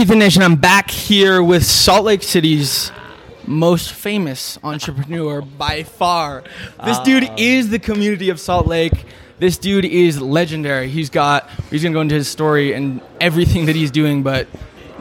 Ethan Nation, I'm back here with Salt Lake City's most famous entrepreneur by far. This ah. dude is the community of Salt Lake. This dude is legendary. He's got, he's gonna go into his story and everything that he's doing, but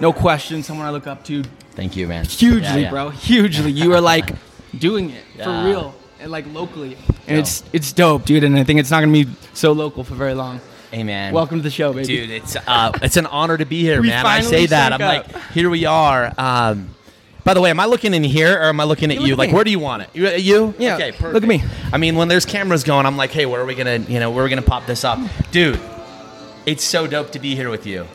no question, someone I look up to Thank you, man. hugely, Yeah, yeah. bro. Hugely. You are like doing it Yeah. for real and like locally. And Yo. it's it's dope, dude. And I think it's not gonna be so local for very long. Hey, man. Welcome to the show, baby. dude. It's uh, it's an honor to be here, We man. I say that. I'm up. like, here we are. Um, by the way, am I looking in here or am I looking at You look you? at Like, me. where do you want it? You? you? Yeah, Okay. Perfect. look at me. I mean, when there's cameras going, I'm like, hey, where are we gonna, you know, where are we gonna pop this up, dude? It's so dope to be here with you.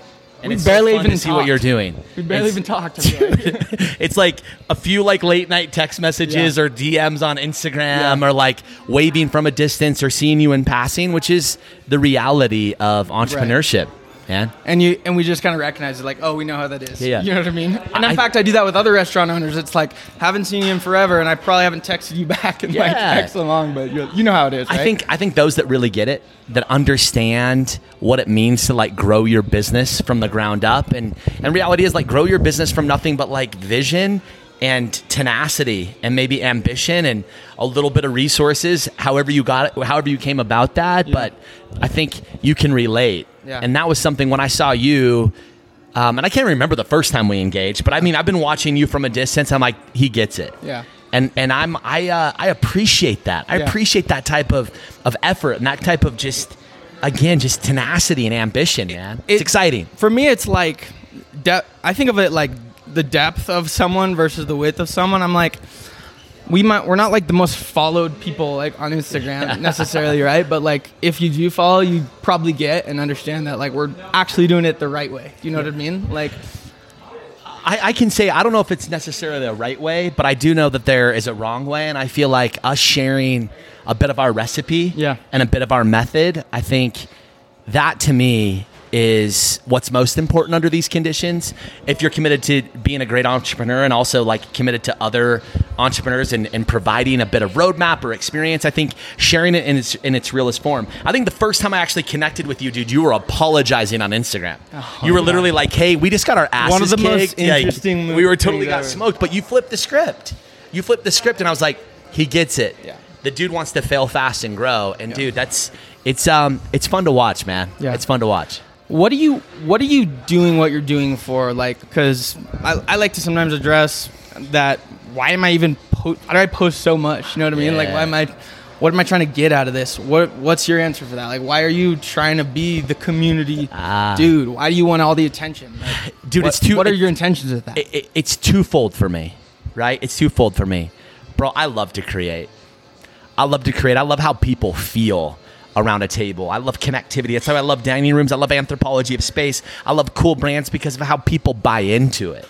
And We barely so even to see what you're doing. We barely It's- even talked. It's like a few like late night text messages Yeah. or DMs on Instagram Yeah. or like waving from a distance or seeing you in passing, which is the reality of entrepreneurship, man. and you and we just kind of recognize it, like, oh, we know how that is. Yeah. You know what I mean? And in I- fact, I do that with other restaurant owners. It's like haven't seen you in forever, and I probably haven't texted you back in like Yeah. X long, but you, you know how it is, right? I think I think those that really get it, that understand what it means to like grow your business from the ground up, and and reality is like grow your business from nothing but like vision and tenacity and maybe ambition and a little bit of resources, however you got it, however you came about that. But I think you can relate, Yeah. and that was something when I saw you. Um, and I can't remember the first time we engaged, but I mean, I've been watching you from a distance. I'm like, he gets it Yeah. and and I'm I uh, I appreciate that. I Yeah. appreciate that type of of effort and that type of just again just tenacity and ambition, man. it- it's exciting. for me, it's like, de- I think of it like the depth of someone versus the width of someone. I'm like, we might we're not like the most followed people like on Instagram necessarily, right? But like if you do follow, you probably get and understand that like we're actually doing it the right way. Do you know what I mean? Like, I, I can say I don't know if it's necessarily the right way, but I do know that there is a wrong way, and I feel like us sharing a bit of our recipe Yeah. and a bit of our method, I think that to me is what's most important under these conditions. If you're committed to being a great entrepreneur and also like committed to other entrepreneurs and, and providing a bit of roadmap or experience, I think sharing it in its in its realest form. I think the first time I actually connected with you, dude, you were apologizing on Instagram. you were literally like, "Hey, we just got our asses One of the most kicked." Yeah, interesting we were totally got ever. smoked, but you flipped the script. You flipped the script, and I was like, "He gets it." Yeah. The dude wants to fail fast and grow, and dude, that's it's um it's fun to watch, man. Yeah. it's fun to watch. What are you What are you doing? What you're doing for? Like, because I, I like to sometimes address that. Why am I even? Po- why do I post so much? You know what I mean? Like, Yeah. why am I? What am I trying to get out of this? What What's your answer for that? Like, why are you trying to be the community Ah. dude? Why do you want all the attention? Like, Dude, what, it's too- What are it- your intentions with that? It, it, it's twofold for me, right? It's twofold for me, bro. I love to create. I love to create. I love how people feel around a table. I love connectivity. That's why I love dining rooms. I love anthropology of space. I love cool brands because of how people buy into it.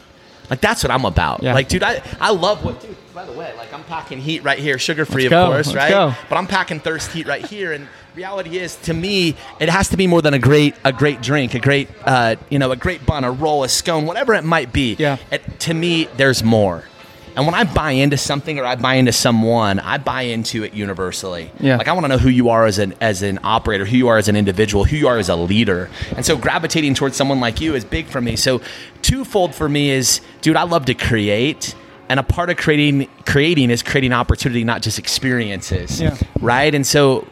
Like that's what I'm about. Yeah. Like, dude, I, I love what dude, by the way, like I'm packing heat right here, sugar free of go. course, Let's right? go. But I'm packing thirst heat right here and reality is to me it has to be more than a great a great drink, a great uh, you know, a great bun, a roll, a scone, whatever it might be. Yeah. It, to me there's more. And when I buy into something or I buy into someone, I buy into it universally. Yeah. Like I want to know who you are as an as an operator, who you are as an individual, who you are as a leader. And so gravitating towards someone like you is big for me. So twofold for me is, dude, I love to create. And a part of creating creating is creating opportunity, not just experiences. Yeah. Right? And so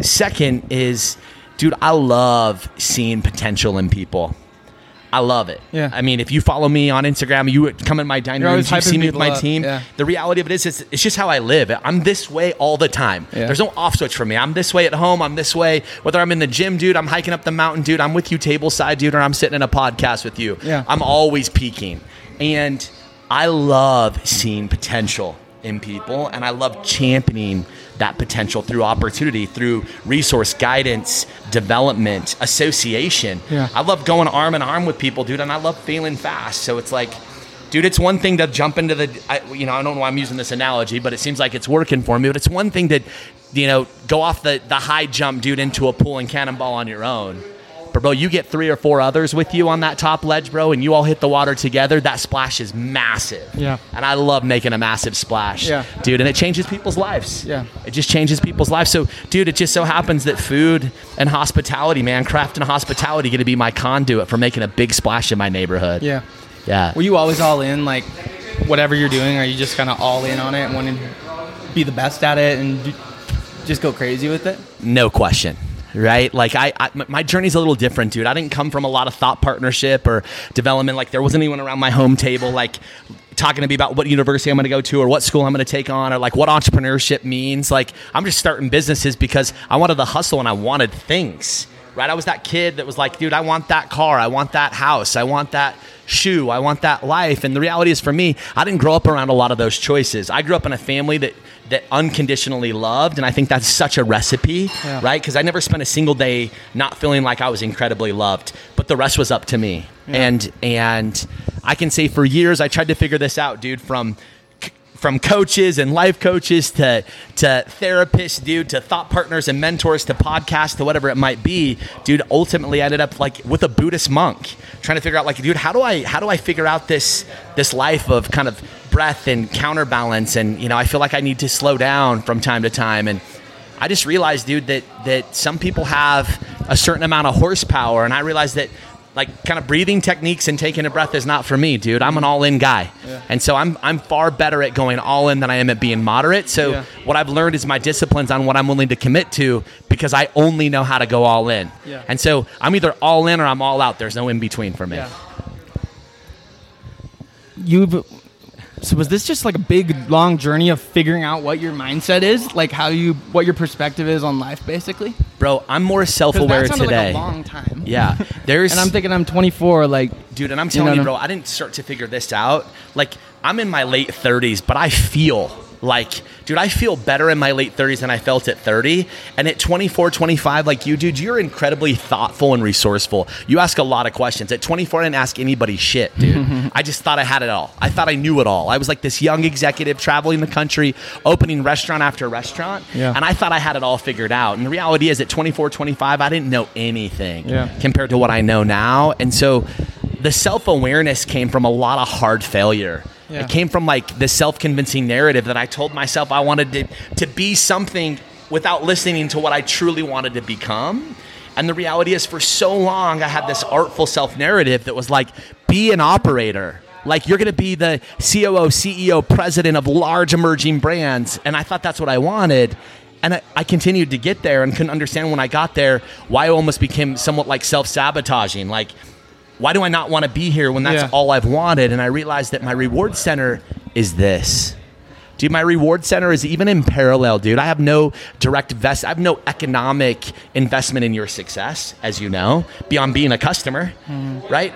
second is, dude, I love seeing potential in people. I love it. Yeah. I mean, if you follow me on Instagram, you would come in my dining room, you see me with my up. team. Yeah. The reality of it is, it's, it's just how I live. I'm this way all the time. Yeah. There's no off switch for me. I'm this way at home. I'm this way. Whether I'm in the gym, dude, I'm hiking up the mountain, dude, I'm with you table side, dude, or I'm sitting in a podcast with you. Yeah. I'm always peaking. And I love seeing potential in people and I love championing that potential through opportunity, through resource guidance, development, association. Yeah. I love going arm in arm with people, dude, and I love feeling fast. So it's like, dude, it's one thing to jump into the, I, you know, I don't know why I'm using this analogy, but it seems like it's working for me. But it's one thing to, you know, go off the, the high jump, dude, into a pool and cannonball on your own. But bro, you get three or four others with you on that top ledge, bro, and you all hit the water together. That splash is massive. Yeah. And I love making a massive splash. Yeah. Dude, and it changes people's lives. Yeah. It just changes people's lives. So, dude, it just so happens that food and hospitality, man, craft and hospitality, going to be my conduit for making a big splash in my neighborhood. Yeah. Yeah. Were you always all in, like, whatever you're doing? Are you just kind of all in on it and want to be the best at it and just go crazy with it? No question. Right? Like I, I, my journey's a little different, dude. I didn't come from a lot of thought partnership or development. Like there wasn't anyone around my home table, like talking to me about what university I'm going to go to or what school I'm going to take on or like what entrepreneurship means. Like I'm just starting businesses because I wanted the hustle and I wanted things. Right? I was that kid that was like, dude, I want that car, I want that house, I want that shoe, I want that life. And the reality is for me, I didn't grow up around a lot of those choices. I grew up in a family that that unconditionally loved and I think that's such a recipe, Yeah. right? Cuz I never spent a single day not feeling like I was incredibly loved, but the rest was up to me. And and I can say for years I tried to figure this out, dude, from from coaches and life coaches to to therapists, dude, to thought partners and mentors to podcasts to whatever it might be, dude. Ultimately, I ended up like with a Buddhist monk, trying to figure out like, dude, how do I how do I figure out this this life of kind of breath and counterbalance, and you know, I feel like I need to slow down from time to time, and I just realized, dude, that that some people have a certain amount of horsepower, and I realized that like kind of breathing techniques and taking a breath is not for me, dude. I'm an all-in guy, and so I'm I'm far better at going all in than I am at being moderate. So Yeah. what I've learned is my disciplines on what I'm willing to commit to because I only know how to go all in. Yeah. And so I'm either all in or I'm all out. There's no in between for me. Yeah. You've so was this just like a big long journey of figuring out what your mindset is, like how you what your perspective is on life, basically? Bro, I'm more self-aware that today. like a long time. yeah. There's And I'm thinking I'm 24, like dude and i'm telling you, know- bro i didn't start to figure this out like i'm in my late 30s but i feel like dude i feel better in my late 30s than i felt at 30 and at 24 25 like you dude you're incredibly thoughtful and resourceful you ask a lot of questions at 24 i didn't ask anybody shit dude i just thought i had it all i thought i knew it all i was like this young executive traveling the country opening restaurant after restaurant Yeah. and i thought i had it all figured out and the reality is at 24 25 i didn't know anything Yeah. compared to what I know now. And so the self awareness came from a lot of hard failure. Yeah. It came from like the self convincing narrative that I told myself I wanted to, to be something without listening to what I truly wanted to become. And the reality is, for so long, I had this artful self narrative that was like, be an operator. Like, you're going to be the COO, CEO, president of large emerging brands. And I thought that's what I wanted. And I, I continued to get there and couldn't understand when I got there why I almost became somewhat like self sabotaging. Like, why do I not want to be here when that's Yeah. all I've wanted? And I realized that my reward center is this. Dude, my reward center is even in parallel, dude. I have no direct vest. I have no economic investment in your success, as you know, beyond being a customer, hmm. right?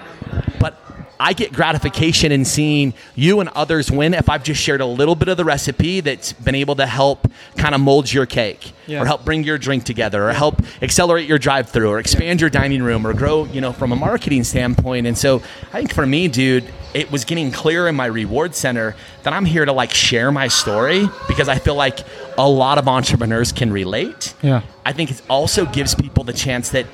I get gratification in seeing you and others win if I've just shared a little bit of the recipe that's been able to help kind of mold your cake Yeah. or help bring your drink together or help accelerate your drive through or expand your dining room or grow, you know, from a marketing standpoint. And so I think for me, dude, it was getting clear in my reward center that I'm here to like share my story because I feel like a lot of entrepreneurs can relate. Yeah. I think it also gives people the chance that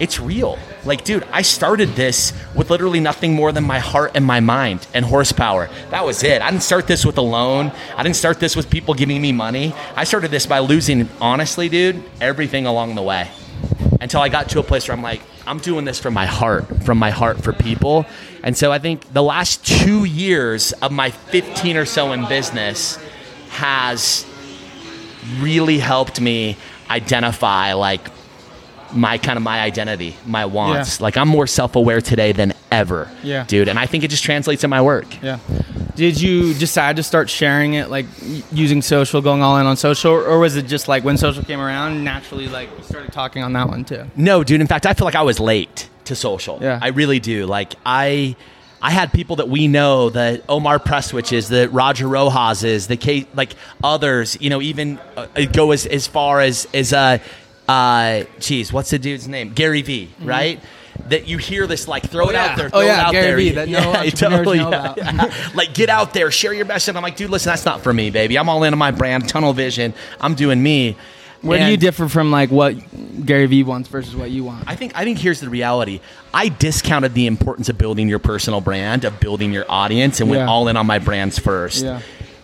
it's real. Like, dude, I started this with literally nothing more than my heart and my mind and horsepower. That was it. I didn't start this with a loan. I didn't start this with people giving me money. I started this by losing, honestly, dude, everything along the way until I got to a place where I'm like, I'm doing this from my heart, from my heart for people. And so I think the last two years of my 15 or so in business has really helped me identify like my kind of my identity, my wants. Yeah. Like I'm more self-aware today than ever, Yeah. dude. And I think it just translates in my work. Yeah. Did you decide to start sharing it, like using social, going all in on social, or was it just like when social came around, naturally, like you started talking on that one too? No, dude. In fact, I feel like I was late to social. Yeah. I really do. Like I, I had people that we know, the Omar Presswiches, the Roger Rojas's, the Kate, like others. You know, even uh, go as as far as as uh, uh, geez, what's the dude's name? Gary V. Right. That you hear this like throw Mm-hmm. Oh, it yeah. out there, Oh, throw yeah, it out Gary there. Vee, that no entrepreneurs know about. yeah. like get out there, share your. And I'm like, dude, listen, that's not for me, baby. I'm all in on my brand, tunnel vision. I'm doing me. Where do you differ from like what Gary Vee wants versus what you want? I think I think here's the reality. I discounted the importance of building your personal brand, of building your audience, and went Yeah. all in on my brands first.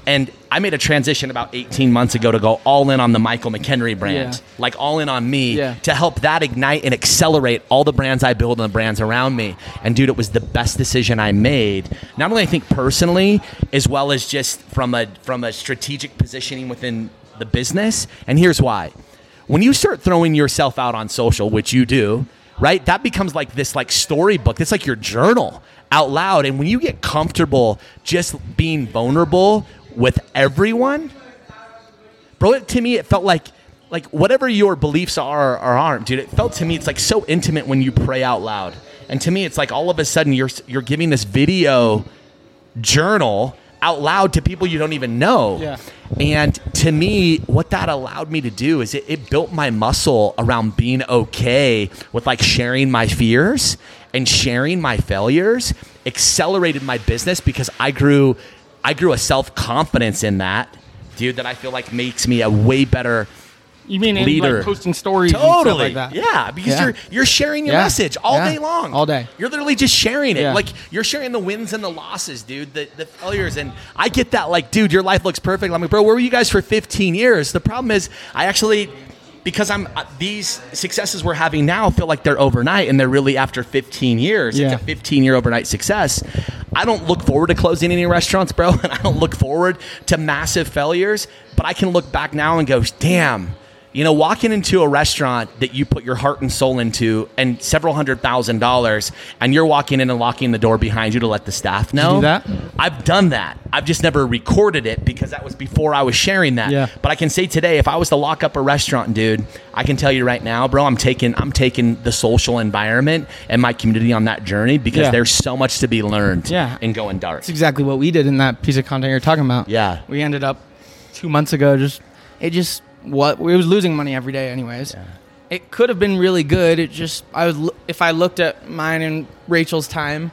And I made a transition about 18 months ago to go all in on the Michael McHenry brand, Yeah. like all in on me, Yeah. to help that ignite and accelerate all the brands I build and the brands around me. And dude, it was the best decision I made. Not only I think personally, as well as just from a from a strategic positioning within the business. And here's why: when you start throwing yourself out on social, which you do, right? That becomes like this like storybook. It's like your journal out loud. And when you get comfortable just being vulnerable with everyone, bro, it, to me it felt like like whatever your beliefs are or aren't, dude. It felt to me it's like so intimate when you pray out loud. And to me, it's like all of a sudden you're you're giving this video journal out loud to people you don't even know. Yeah. And to me, what that allowed me to do is it, it built my muscle around being okay with like sharing my fears and sharing my failures, accelerated my business because I grew I grew a self-confidence in that, dude, that I feel like makes me a way better You mean in, leader. like posting stories and stuff Totally. like that? Yeah, because Yeah. you're you're sharing your Yeah. message all Yeah. day long. All day. You're literally just sharing it. Yeah. Like you're sharing the wins and the losses, dude, the, the failures. And I get that, like, dude, your life looks perfect. I'm like, bro, where were you guys for 15 years? The problem is I actually because I'm uh, these successes we're having now feel like they're overnight and they're really after 15 years. Yeah. It's a 15 year overnight success. I don't look forward to closing any restaurants, bro, and I don't look forward to massive failures, but I can look back now and go, "Damn, you know, walking into a restaurant that you put your heart and soul into and several hundred thousand dollars, and you're walking in and locking the door behind you to let the staff know. do that? I've done that. I've just never recorded it because that was before I was sharing that. Yeah. But I can say today, if I was to lock up a restaurant, dude, I can tell you right now, bro, I'm taking I'm taking the social environment and my community on that journey because Yeah. there's so much to be learned Yeah. in going dark. That's exactly what we did in that piece of content you're talking about. Yeah. We ended up two months ago just it just what we was losing money every day anyways. It could have been really good. It just I was if I looked at mine and Rachel's time,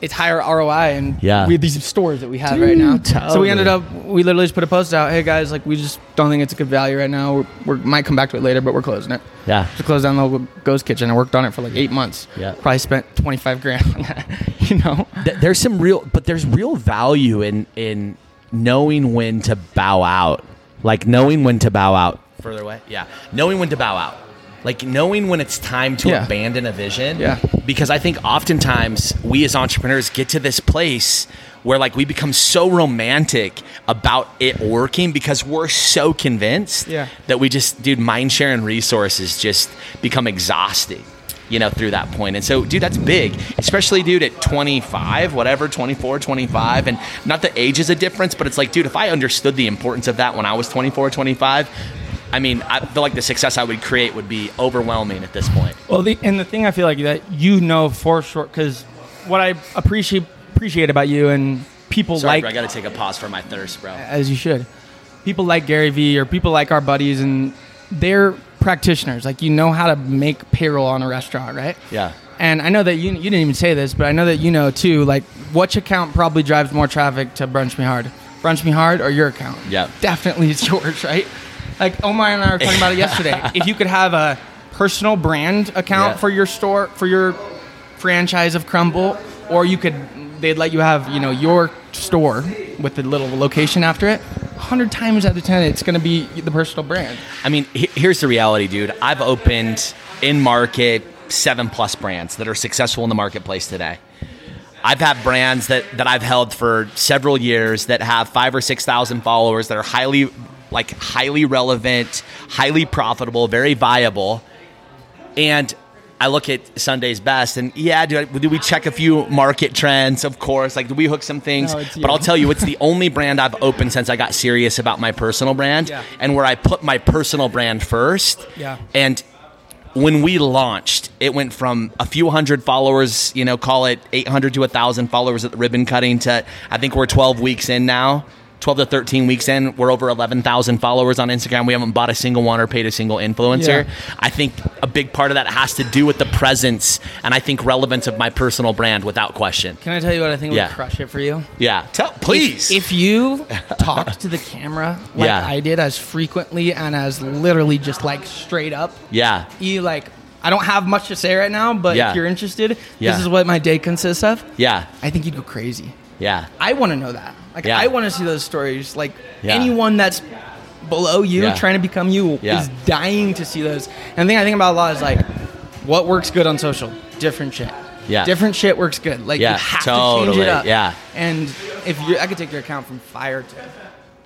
it's higher ROI and Yeah. we have these stores that we have right now. Dude, So we ended up we literally just put a post out, hey guys, like we just don't think it's a good value right now. We're, might come back to it later, but we're closing it. Yeah. To close down the local ghost kitchen. I worked on it for like eight months. Yeah. Probably spent twenty five grand on that. You know? There's some real but there's real value in in knowing when to bow out like knowing when to bow out further away yeah knowing when to bow out like knowing when it's time to Yeah. abandon a vision Yeah. because i think oftentimes we as entrepreneurs get to this place where like we become so romantic about it working because we're so convinced Yeah. that we just dude mind sharing resources just become exhausting you know through that point. And so dude that's big especially dude at 25 whatever 24 25 and not that age is a difference but it's like dude if i understood the importance of that when i was 24 25 i mean i feel like the success i would create would be overwhelming at this point. Well, the, and the thing I feel like that you know for sure, because what I appreciate appreciate about you and people sorry like bro, i gotta take a pause for my thirst bro. As you should, people like Gary Vee or people like our buddies, and they're practitioners. Like you know how to make payroll on a restaurant, right? yeah And I know that you you didn't even say this, but I know that you know too. Like, which account probably drives more traffic to Brunch Me Hard? Brunch Me Hard or your account? Yep. definitely it's yours, right? Like Omar and I were talking about it yesterday. If you could have a personal brand account Yeah. for your store for your franchise of Crumbl, or you could they'd let you have you know your store with the little location after it. Hundred times out of ten, it's going to be the personal brand. I mean, here's the reality, dude. I've opened in market seven plus brands that are successful in the marketplace today. I've had brands that, that I've held for several years that have five or six thousand followers that are highly like highly relevant, highly profitable, very viable. And I look at Sunday's best, and yeah, do, I, do we check a few market trends? Of course. Like, do we hook some things? No, but I'll tell you, it's the only brand I've opened since I got serious about my personal brand, Yeah. and where I put my personal brand first. Yeah. And when we launched, it went from a few hundred followers, you know, call it 800 to a 1,000 followers at the ribbon cutting to I think we're 12 weeks in now. 12 to 13 weeks in, we're over 11,000 followers on Instagram. We haven't bought a single one or paid a single influencer. Yeah. I think a big part of that has to do with the presence and I think relevance of my personal brand without question. Can I tell you what I think Yeah. would crush it for you? Yeah. Tell, please. If, if you talked to the camera like Yeah. I did, as frequently and as literally just like straight up, yeah. you like. I don't have much to say right now, but Yeah. if you're interested, this is what my day consists of. Yeah. I think you'd go crazy. Yeah. I want to know that. Like, Yeah. I want to see those stories. Like, Yeah. anyone that's below you, Yeah. trying to become you, is dying to see those. And the thing I think about a lot is like, what works good on social? Different shit. Yeah. Different shit works good. Like, you have to change it up. yeah. And if you, I could take your account from fire to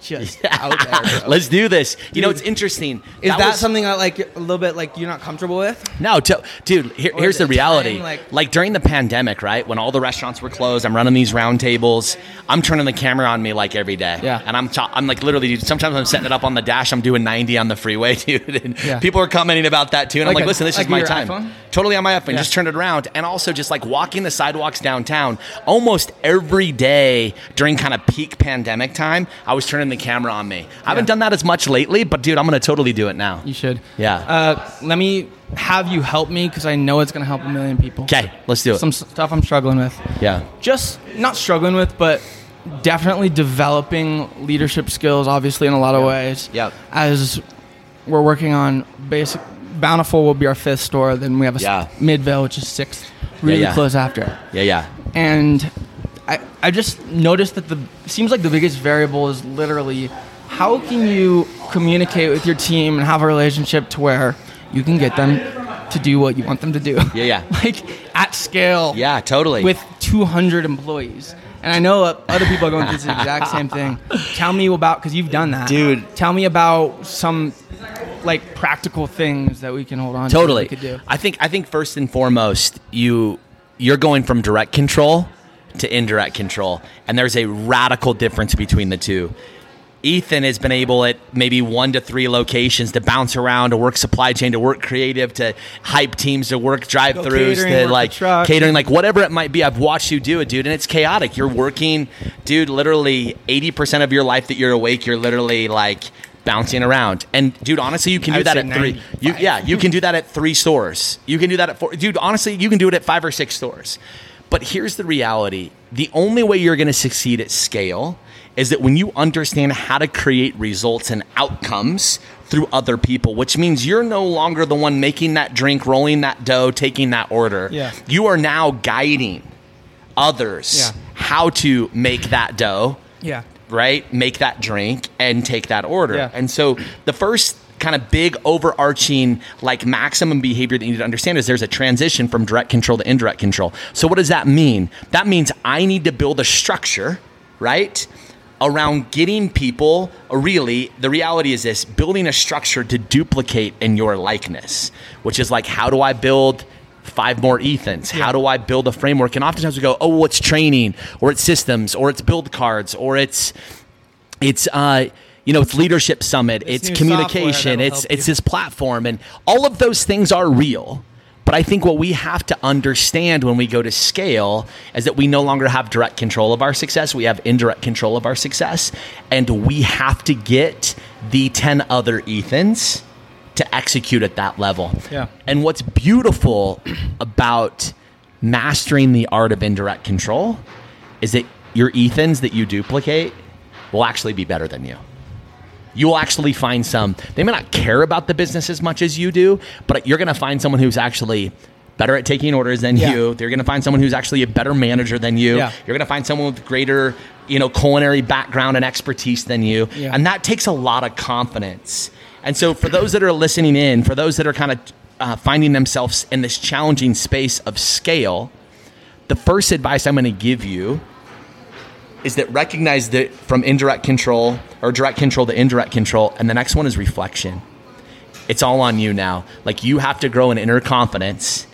just out there. Bro. Let's do this. You know, it's interesting. Is that, was- something that like a little bit like you're not comfortable with? No, to, dude. Here, here's the reality. time, Like, like- during the pandemic, right when all the restaurants were closed, I'm running these round tables. I'm turning the camera on me like every day. Yeah. And I'm ta- I'm like literally, dude. Sometimes I'm setting it up on the dash. I'm doing 90 on the freeway, dude. And Yeah. people are commenting about that too. And I'm Like like, a- listen, this like is my time. iPhone? Totally on my iPhone. Yeah. Just turn it around. And also just like walking the sidewalks downtown, almost every day during kind of peak pandemic time, I was turning the camera on me. I haven't done that as much lately, but dude, I'm gonna totally do it now. You should. Yeah. Uh, let me have you help me because I know it's going to help a million people. Okay, let's do it. Some stuff I'm struggling with. yeah. Just not struggling with, but definitely developing leadership skills, obviously, in a lot of ways. Yep. As we're working on basic, Bountiful will be our fifth store. Then we have a Yeah. Midvale, which is sixth, really yeah. close after. Yeah. Yeah. And I, I just noticed that the seems like the biggest variable is literally how can you communicate with your team and have a relationship to where you can get them to do what you want them to do. Yeah, yeah. like at scale. Yeah, totally. With 200 employees. And I know other people are going through the exact same thing. Tell me about because you've done that, Dude. Tell me about some like practical things that we can hold on to. totally. could do. I think I think first and foremost, you you're going from direct control to indirect control, and there's a radical difference between the two. Ethan has been able at maybe one to three locations to bounce around, to work supply chain, to work creative, to hype teams, to work drive-throughs, to like catering, like whatever it might be. I've watched you do it, dude, and it's chaotic. You're working, dude. Literally, eighty percent of your life that you're awake, you're literally like bouncing around. And dude, honestly, you can do that at three. You, yeah, you can do that at three stores. You can do that at four. Dude, honestly, you can do it at five or six stores. But here's the reality: the only way you're going to succeed at scale is that when you understand how to create results and outcomes through other people, which means you're no longer the one making that drink, rolling that dough, taking that order. Yeah. You are now guiding others Yeah. how to make that dough Yeah. right? Make that drink and take that order. Yeah. And so the first kind of big overarching like maximum behavior that you need to understand is there's a transition from direct control to indirect control. So what does that mean? That means I need to build a structure, right? Around getting people, really, the reality is this building a structure to duplicate in your likeness, which is like, how do I build five more Ethans? How do I build a framework? And oftentimes we go, oh, well, it's training, or it's systems, or it's build cards, or it's it's uh you know it's leadership summit This it's communication it's it's you. this platform and all of those things are real but i think what we have to understand when we go to scale is that we no longer have direct control of our success we have indirect control of our success and we have to get the 10 other ethans to execute at that level Yeah. and what's beautiful about mastering the art of indirect control is that your Ethans that you duplicate will actually be better than you. You will actually find some, they may not care about the business as much as you do, but you're going to find someone who's actually better at taking orders than Yeah. you. They're going to find someone who's actually a better manager than you. Yeah. You're going to find someone with greater, you know, culinary background and expertise than you. Yeah. And that takes a lot of confidence. And so for those that are listening in, for those that are kind of uh, finding themselves in this challenging space of scale, the first advice I'm going to give you is that recognize that from indirect control or direct control to indirect control, and the next one is reflection. It's all on you now. Like you have to grow an inner confidence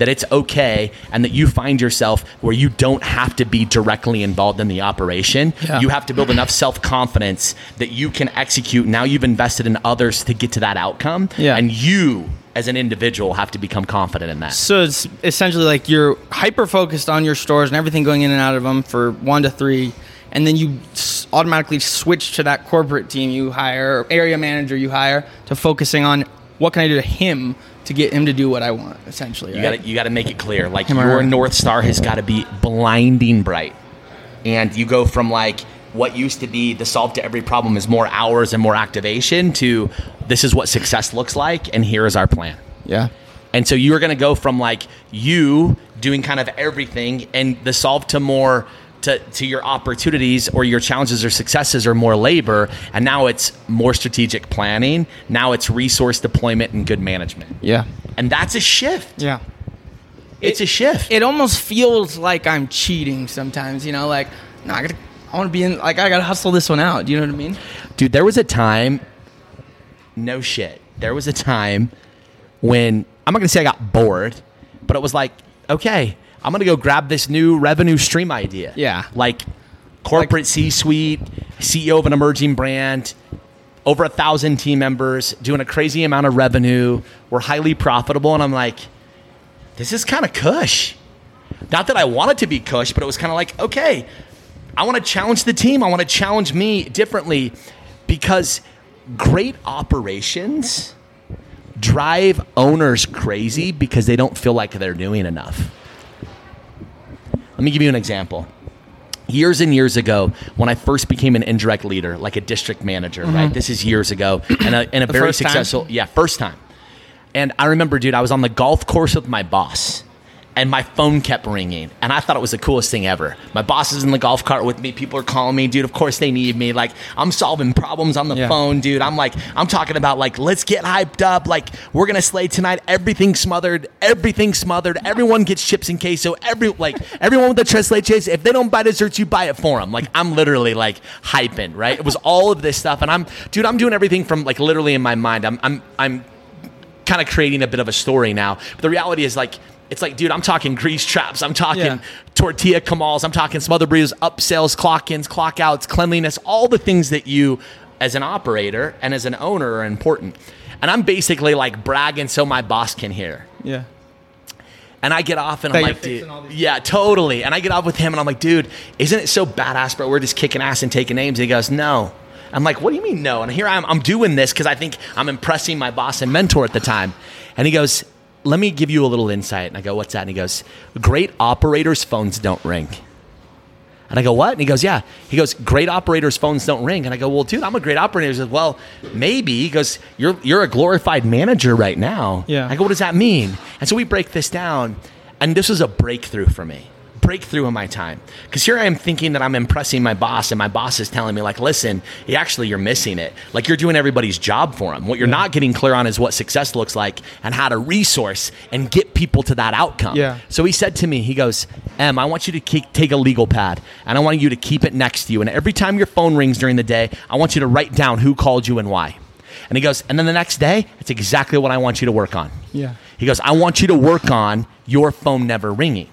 that it's okay and that you find yourself where you don't have to be directly involved in the operation. Yeah. You have to build enough self confidence that you can execute. Now you've invested in others to get to that outcome. Yeah. And you, as an individual, have to become confident in that. So it's essentially like you're hyper focused on your stores and everything going in and out of them for one to three, and then you automatically switch to that corporate team you hire, area manager you hire, to focusing on what can I do to him to get him to do what I want, essentially. You right? got to you got to make it clear. Like Him your north star has got to be blinding bright, and you go from like what used to be the solve to every problem is more hours and more activation to this is what success looks like, and here is our plan. yeah. And so you are going to go from like you doing kind of everything and the solve to more to, to your opportunities or your challenges or successes or more labor. And now it's more strategic planning. Now it's resource deployment and good management. Yeah. And that's a shift. Yeah. It's a shift. It almost feels like I'm cheating sometimes, you know, like, no, I gotta, I want to be in, like, I gotta hustle this one out. Do you know what I mean? Dude, there was a time, no shit. There was a time when I'm not gonna say I got bored, but it was like, okay, I'm gonna go grab this new revenue stream idea. Yeah. Like corporate C suite, CEO of an emerging brand, over a thousand team members, doing a crazy amount of revenue. We're highly profitable. And I'm like, this is kind of cush. Not that I wanted to be cush, but it was kind of like, okay, I want to challenge the team. I want to challenge me differently because great operations drive owners crazy because they don't feel like they're doing enough. Let me give you an example. Years and years ago, when I first became an indirect leader, like a district manager, right? Mm-hmm. This is years ago, and a, and a very first time? successful, yeah, first time. And I remember, dude, I was on the golf course with my boss, and my phone kept ringing, and I thought it was the coolest thing ever. My boss is in the golf cart with me. People are calling me, dude. Of course they need me. Like I'm solving problems on the Yeah. phone, dude. I'm like, I'm talking about like, let's get hyped up. Like we're gonna slay tonight. Everything smothered. Everything smothered. Everyone gets chips and queso. Every like everyone with the tres leches. If they don't buy desserts, you buy it for them. Like I'm literally like hyping, right? It was all of this stuff, and I'm, dude. I'm doing everything from like literally in my mind. I'm, I'm, I'm kind of creating a bit of a story now. But the reality is like it's like, dude, I'm talking grease traps, I'm talking Yeah. tortilla comals, I'm talking smother burritos, upsells, clock ins, clock outs, cleanliness, all the things that you as an operator and as an owner are important. And I'm basically like bragging so my boss can hear. Yeah. And I get off and That I'm like, dude, fixing all these- yeah, totally. And I get off with him and I'm like, dude, isn't it so badass, bro? We're just kicking ass and taking names. And he goes, no. I'm like, what do you mean no? And here I am, I'm doing this because I think I'm impressing my boss and mentor at the time. And he goes, let me give you a little insight. And I go, what's that? And he goes, great operators' phones don't ring. And I go, what? And he goes, yeah. He goes, great operators' phones don't ring. And I go, well, dude, I'm a great operator. He says, well, maybe. He goes, you're, you're a glorified manager right now. Yeah. I go, what does that mean? And so we break this down. And this was a breakthrough for me. Breakthrough in my time. Because here I am thinking that I'm impressing my boss, and my boss is telling me, like, listen, actually, you're missing it. Like, you're doing everybody's job for them. What you're not getting clear on is what success looks like and how to resource and get people to that outcome. Yeah. So he said to me, he goes, Em, I want you to keep, take a legal pad and I want you to keep it next to you. And every time your phone rings during the day, I want you to write down who called you and why. And he goes, and then the next day, it's exactly what I want you to work on. Yeah. He goes, I want you to work on your phone never ringing.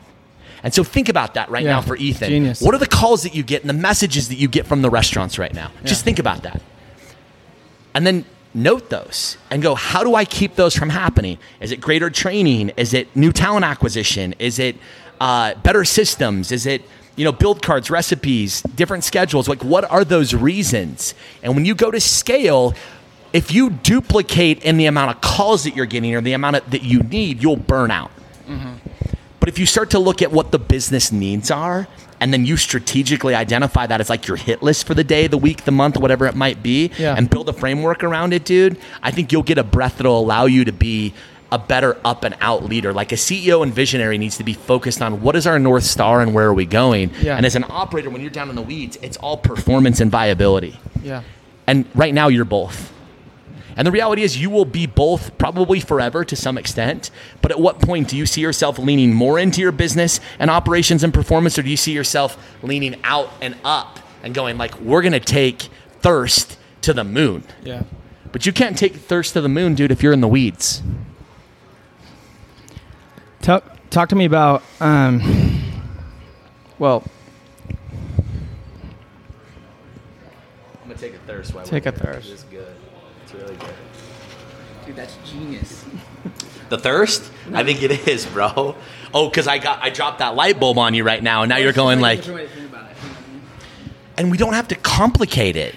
And so think about that right Yeah. now for Ethan. Genius. What are the calls that you get and the messages that you get from the restaurants right now? Just think about that. And then note those and go, how do I keep those from happening? Is it greater training? Is it new talent acquisition? Is it uh, better systems? Is it you know build cards, recipes, different schedules? Like what are those reasons? And when you go to scale, if you duplicate in the amount of calls that you're getting or the amount of, that you need, you'll burn out. But if you start to look at what the business needs are, and then you strategically identify that as like your hit list for the day, the week, the month, whatever it might be, Yeah. and build a framework around it, dude, I think you'll get a breath that'll allow you to be a better up and out leader. Like a CEO and visionary needs to be focused on what is our North Star and where are we going. Yeah. And as an operator, when you're down in the weeds, it's all performance and viability. Yeah. And right now, you're both. And the reality is, you will be both probably forever to some extent. But at what point do you see yourself leaning more into your business and operations and performance, or do you see yourself leaning out and up and going, like, we're going to take thirst to the moon? Yeah. But you can't take thirst to the moon, dude, if you're in the weeds. Talk, talk to me about, um, well, I'm going to take a thirst. While Take a thirst. Dude, that's genius. The thirst? I think it is, bro. Oh, because I got I dropped that light bulb on you right now, and now you're going like, and we don't have to complicate it.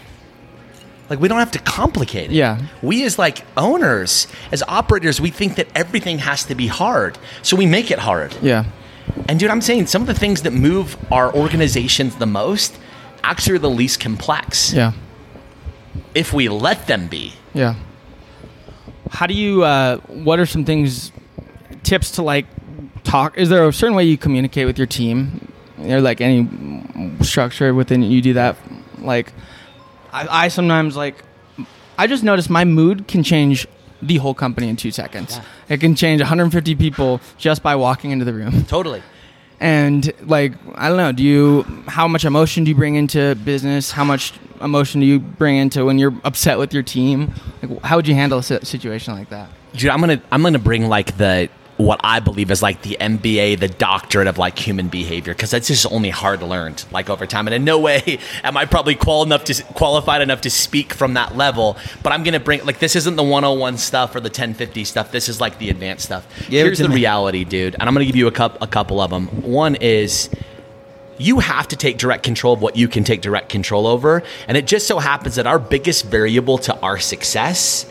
Like we don't have to complicate it. Yeah. We as like owners, as operators, we think that everything has to be hard. So we make it hard. Yeah. And dude, I'm saying some of the things that move our organizations the most actually are the least complex. Yeah. If we let them be. Yeah. How do you? Uh, what are some things, tips to like talk? Is there a certain way you communicate with your team? Or like any structure within you do that? Like, I, I sometimes like, I just notice my mood can change the whole company in two seconds. Yeah. It can change 150 people just by walking into the room. Totally. And like, I don't know, do you, how much emotion do you bring into business? How much emotion do you bring into when you're upset with your team? Like, how would you handle a situation like that? Dude, I'm gonna I'm gonna bring like the what I believe is like the MBA, the doctorate of like human behavior, because that's just only hard learned like over time. And in no way am I probably qual enough to qualified enough to speak from that level. But I'm gonna bring like this isn't the 101 stuff or the 1050 stuff. This is like the advanced stuff. Give Here's the me. reality, dude, and I'm gonna give you a, cup, a couple of them. One is you have to take direct control of what you can take direct control over. And it just so happens that our biggest variable to our success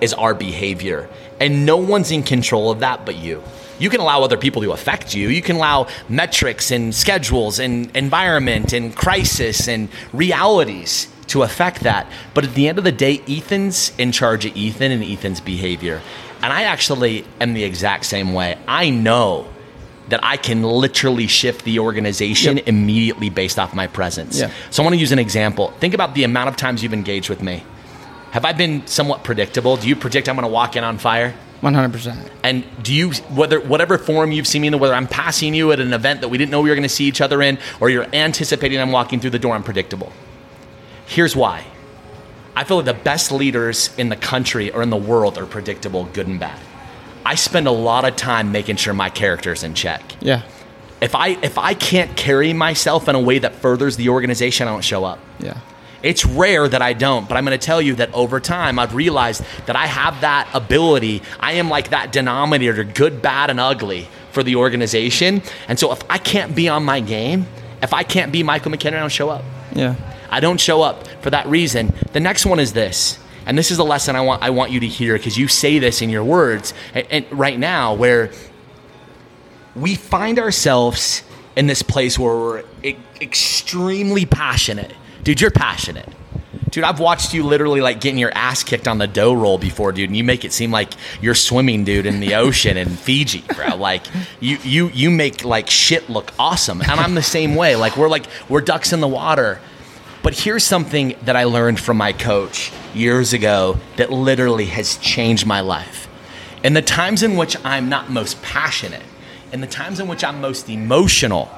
is our behavior. And no one's in control of that but you. You can allow other people to affect you. You can allow metrics and schedules and environment and crisis and realities to affect that. But at the end of the day, Ethan's in charge of Ethan and Ethan's behavior. And I actually am the exact same way. I know that I can literally shift the organization Yep. immediately based off my presence. Yeah. So I want to use an example. Think about the amount of times you've engaged with me. Have I been somewhat predictable? Do you predict I'm going to walk in on fire? 100%. And do you whether whatever form you've seen me in, whether I'm passing you at an event that we didn't know we were going to see each other in, or you're anticipating I'm walking through the door, I'm predictable. Here's why. I feel like the best leaders in the country or in the world are predictable, good and bad. I spend a lot of time making sure my character's in check. Yeah. If I if I can't carry myself in a way that furthers the organization, I don't show up. Yeah. It's rare that I don't, but I'm going to tell you that over time, I've realized that I have that ability. I am like that denominator, good, bad, and ugly for the organization. And so if I can't be on my game, if I can't be Michael McHenry, I don't show up. Yeah. I don't show up for that reason. The next one is this. And this is a lesson I want I want you to hear because you say this in your words and, and right now where we find ourselves in this place where we're extremely passionate. Dude, you're passionate. Dude, I've watched you literally like getting your ass kicked on the dough roll before, dude, and you make it seem like you're swimming, dude, in the ocean in Fiji, bro. Like you you you make like shit look awesome. And I'm the same way. Like we're like we're ducks in the water. But here's something that I learned from my coach years ago that literally has changed my life. In the times in which I'm not most passionate, in the times in which I'm most emotional,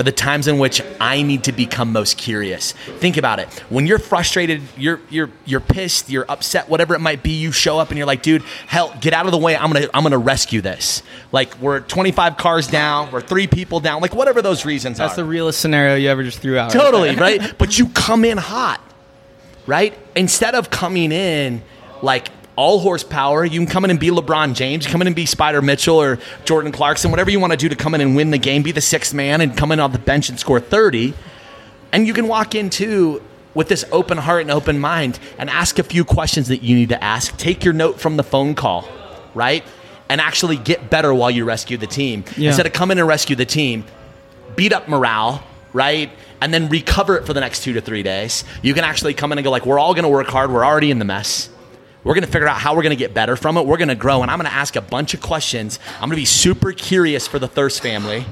are the times in which I need to become most curious. Think about it. When you're frustrated, you're you're you're pissed, you're upset, whatever it might be, you show up and you're like, dude, hell, get out of the way. I'm gonna I'm gonna rescue this. Like we're 25 cars down, we're three people down, like whatever those reasons That's are. the realest scenario you ever just threw out. Totally, there. right? But you come in hot, right? Instead of coming in like all horsepower, you can come in and be LeBron James, come in and be Spida Mitchell or Jordan Clarkson, whatever you want to do to come in and win the game, be the sixth man and come in on the bench and score 30. And you can walk in too with this open heart and open mind and ask a few questions that you need to ask. Take your note from the phone call, right? And actually get better while you rescue the team. Yeah. Instead of come in and rescue the team, beat up morale, right? And then recover it for the next two to three days. You can actually come in and go like, we're all going to work hard. We're already in the mess. We're going to figure out how we're going to get better from it. We're going to grow, and I'm going to ask a bunch of questions. I'm going to be super curious for the Thirst family,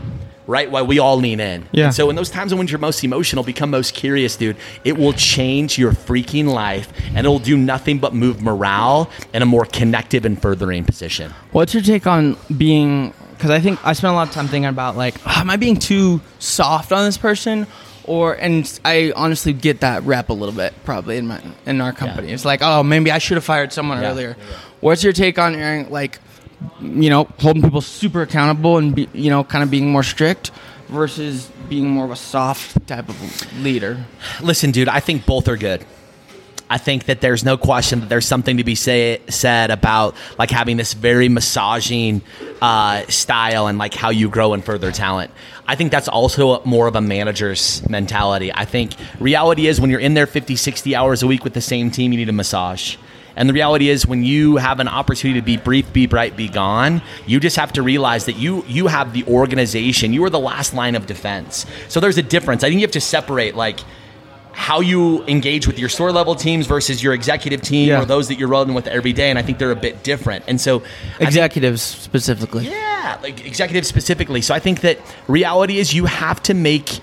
right? While we all lean in. Yeah. And so in those times when you're most emotional, become most curious, dude. It will change your freaking life, and it'll do nothing but move morale in a more connective and furthering position. What's your take on being? Because I think I spent a lot of time thinking about like, "Ah, am I being too soft on this person? Or and I honestly get that rep a little bit probably in my in our company. Yeah. It's like, oh, maybe I should have fired someone Yeah. earlier. What's your take on Aaron, like, you know, holding people super accountable and be, you know, kind of being more strict versus being more of a soft type of leader? Listen, dude, I think both are good. I think that there's no question that there's something to be say, said about like having this very massaging uh, style and like how you grow and further talent. I think that's also more of a manager's mentality. I think reality is when you're in there 50, 60 hours a week with the same team, you need a massage. And the reality is, when you have an opportunity to be brief, be bright, be gone, you just have to realize that you you have the organization. You are the last line of defense. So there's a difference. I think you have to separate like how you engage with your store level teams versus your executive team Yeah. or those that you're rolling with every day. And I think they're a bit different. And so, I think- Executives specifically. yeah, like executives specifically. So I think that reality is you have to make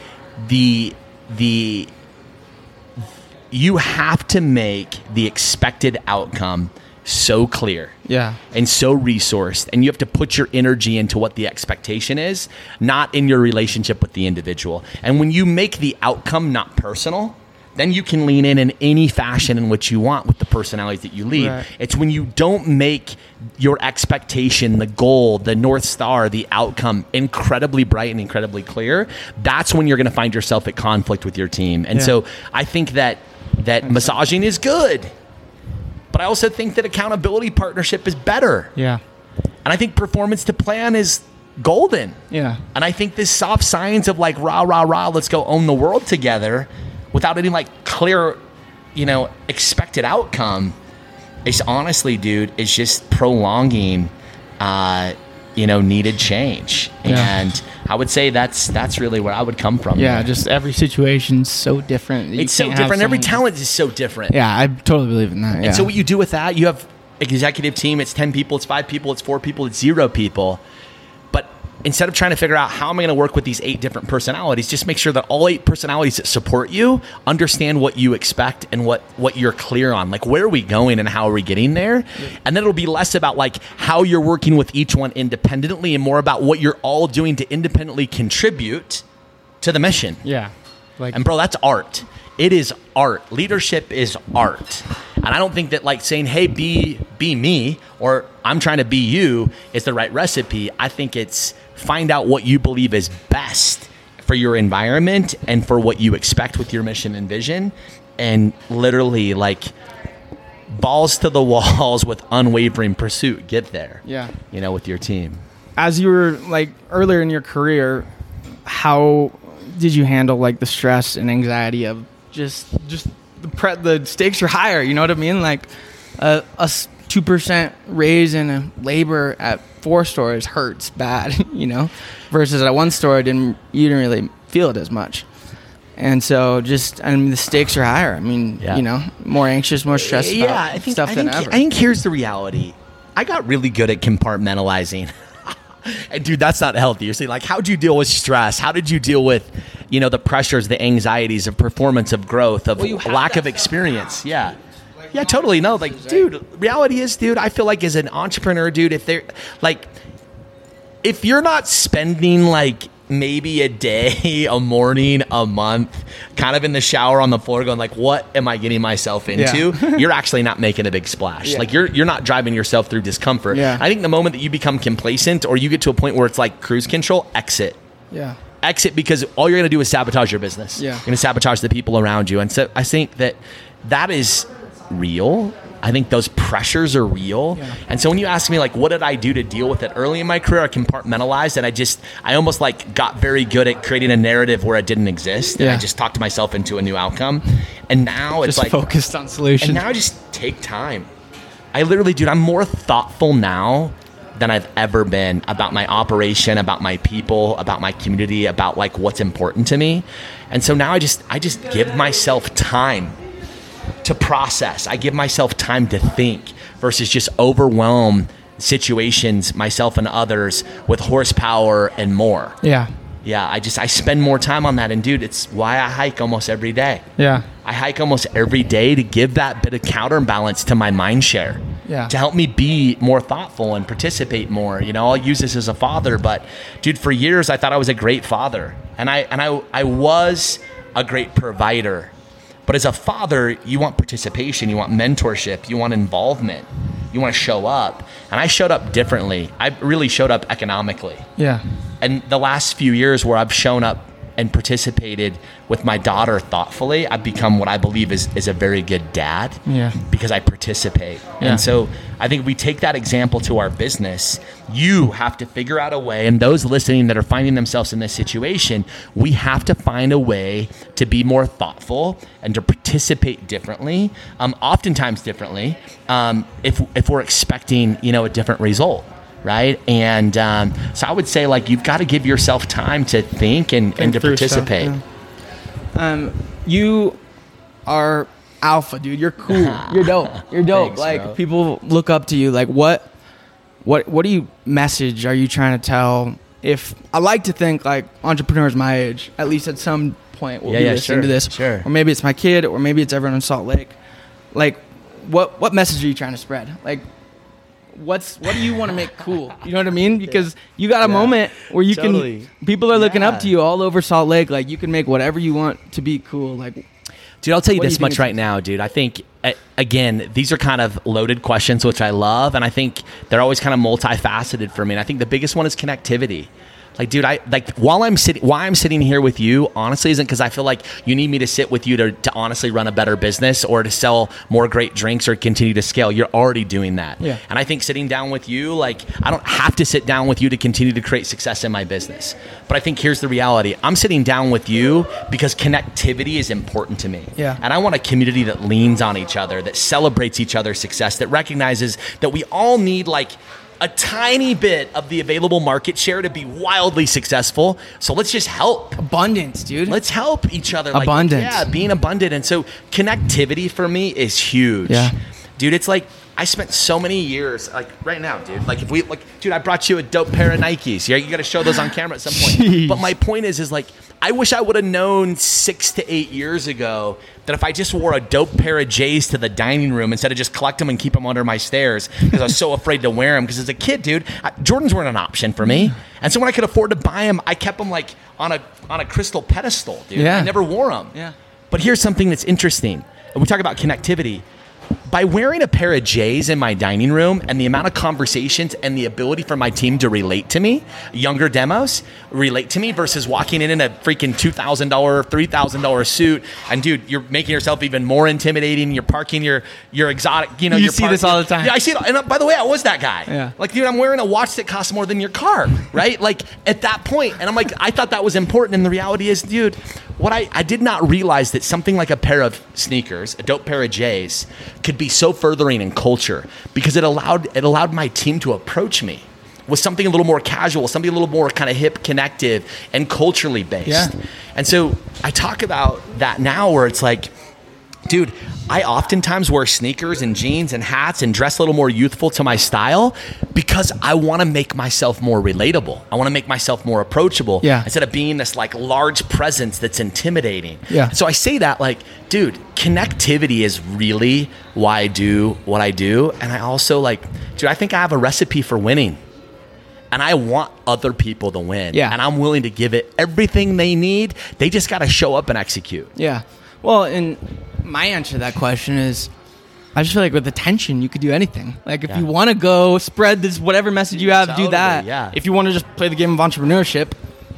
the the you have to make the expected outcome so clear Yeah. and so resourced and you have to put your energy into what the expectation is not in your relationship with the individual and when you make the outcome not personal then you can lean in in any fashion in which you want with the personalities that you lead Right. it's when you don't make your expectation the goal the north star the outcome incredibly bright and incredibly clear that's when you're going to find yourself at conflict with your team and Yeah. so i think that that massaging is good but I also think that accountability partnership is better. Yeah. And I think performance to plan is golden. Yeah. And I think this soft science of like rah rah rah, let's go own the world together, without any like clear, you know, expected outcome, it's honestly, dude, it's just prolonging, uh, you know, needed change. Yeah. And I would say that's that's really where I would come from. Yeah. Just every situation's so different. you it's so different. Every talent is so different. Yeah, I totally believe in that. Yeah. And so what you do with that, you have executive team, it's 10 people, it's 5 people, it's 4 people, it's 0 people. Instead of trying to figure out how am I going to work with these eight different personalities, just make sure that all eight personalities that support you understand what you expect and what what you're clear on. Like where are we going and how are we getting there? And then it'll be less about like how you're working with each one independently and more about what you're all doing to independently contribute to the mission. yeah. Like And bro, that's art. It is art. Leadership is art. And I don't think that like saying, "Hey, be be me," or "I'm trying to be you" is the right recipe. I think it's find out what you believe is best for your environment and for what you expect with your mission and vision. And literally like balls to the walls with unwavering pursuit. Get there yeah. you know with your team. As you were like earlier in your career how did you handle like the stress and anxiety of just just the pre- the stakes are higher you know what i mean? Like uh, us 2% raise in labor at four stores hurts bad, you know, versus at one store, didn't, you didn't really feel it as much. And so, just I mean, the stakes are higher. I mean, yeah. you know, more anxious, more stressed. Yeah, I think, stuff I than think, ever. I think here's the reality. I got really good at compartmentalizing. and dude, that's not healthy. You're saying like, how do you deal with stress? How did you deal with, you know, the pressures, the anxieties of performance, of growth, of well, lack of experience? Now. Yeah. Yeah, totally. No, like, dude, reality is, dude, I feel like as an entrepreneur, dude, if they're like, if you're not spending like maybe a day, a morning, a month, kind of in the shower on the floor going like, what am I getting myself into? you're actually not making a big splash. Yeah. Like you're you're not driving yourself through discomfort. Yeah. I think the moment that you become complacent or you get to a point where it's like cruise control, exit. yeah, Exit because all you're going to do is sabotage your business. Yeah. You're going to sabotage the people around you. And so I think that that is real. I think those pressures are real. Yeah. And so when you ask me like what did I do to deal with it early in my career, I compartmentalized and I just I almost like got very good at creating a narrative where it didn't exist. And I just talked myself into a new outcome. And now it's like focused on solutions. and now I just take time. I literally, dude, I'm more thoughtful now than I've ever been about my operation, about my people, about my community, about like what's important to me. And so now I just I just give myself time to process. I give myself time to think versus just overwhelm situations, myself and others with horsepower and more. yeah, Yeah, I just I spend more time on that and dude, it's why I hike almost every day. yeah, I hike almost every day to give that bit of counterbalance to my mind share. Yeah. To help me be more thoughtful and participate more. You know, I'll use this as a father, but dude, for years I thought I was a great father. And I and I I was a great provider. But as a father, you want participation, you want mentorship, you want involvement. You want to show up. And I showed up differently. I really showed up economically. yeah, And the last few years where I've shown up and participated with my daughter thoughtfully, I've become what I believe is, is a very good dad. Yeah. Because I participate. Yeah. And so I think if we take that example to our business, you have to figure out a way, and those listening that are finding themselves in this situation, we have to find a way to be more thoughtful and to participate differently, um, oftentimes differently, um, if, if we're expecting, you know, a different result right? And um, so I would say like you've got to give yourself time to think and, and to stuff, participate. yeah. Um, you are alpha, dude. You're cool. You're dope. You're dope. Thanks, like bro. people look up to you. Like what, what, what do you message? Are you trying to tell? If I like to think like entrepreneurs my age, at least at some point, will Yeah, be yeah, listening sure, to this, sure. or maybe it's my kid, or maybe it's everyone in Salt Lake. Like, what what message are you trying to spread? Like, what's what do you want to make cool? You know what I mean? Because you got a Yeah. moment where you Totally. can people are looking Yeah. up to you all over Salt Lake. Like you can make whatever you want to be cool. Like Dude, I'll tell you What do you this much right now, dude. I think again, these are kind of loaded questions, which I love, and I think they're always kind of multifaceted for me. And I think the biggest one is connectivity. Like, dude, I like while I'm sitting, why I'm sitting here with you, honestly, isn't because I feel like you need me to sit with you to, to honestly run a better business or to sell more great drinks or continue to scale. You're already doing that. Yeah. And I think sitting down with you, like, I don't have to sit down with you to continue to create success in my business. But I think here's the reality I'm sitting down with you because connectivity is important to me. Yeah. And I want a community that leans on each other, that celebrates each other's success, that recognizes that we all need, like, a tiny bit of the available market share to be wildly successful. So let's just help. abundance, dude. Let's help each other. Like, Abundance. yeah, being abundant. And so connectivity for me is huge. Yeah. Dude, it's like I spent so many years, like right now, dude. Like if we like dude, I brought you a dope pair of Nikes. Yeah, you gotta show those on camera at some point. Jeez. But my point is is like I wish I would have known six to eight years ago that if I just wore a dope pair of J's to the dining room instead of just collect them and keep them under my stairs because I was so afraid to wear them. Because as a kid, dude, I, Jordans weren't an option for me, and so when I could afford to buy them, I kept them like on a on a crystal pedestal, dude. Yeah. I never wore them. Yeah. But here's something that's interesting. And we talk about connectivity. By wearing a pair of J's in my dining room and the amount of conversations and the ability for my team to relate to me, younger demos relate to me versus walking in in a freaking $2,000, $3,000 suit. And dude, you're making yourself even more intimidating. You're parking your, your exotic, you know, You see this all the time. Yeah, I see it. And uh, by the way, I was that guy. Yeah. Like, dude, I'm wearing a watch that costs more than your car, right? like at that point, and I'm like, I thought that was important, and the reality is, dude, what I I did not realize that something like a pair of sneakers, a dope pair of J's, could be so furthering in culture because it allowed it allowed my team to approach me with something a little more casual, something a little more kind of hip, connective, and culturally based. Yeah. And so I talk about that now, where it's like dude, I oftentimes wear sneakers and jeans and hats and dress a little more youthful to my style because I want to make myself more relatable. I want to make myself more approachable Yeah. instead of being this like large presence that's intimidating. Yeah. So I say that like, dude, connectivity is really why I do what I do. And I also like, dude, I think I have a recipe for winning. And I want other people to win. Yeah. And I'm willing to give it everything they need. They just got to show up and execute. Yeah. Well, and my answer to that question is I just feel like with attention, you could do anything. Like if Yeah. you want to go spread this whatever message you have, Totally, do that. yeah. If you want to just play the game of entrepreneurship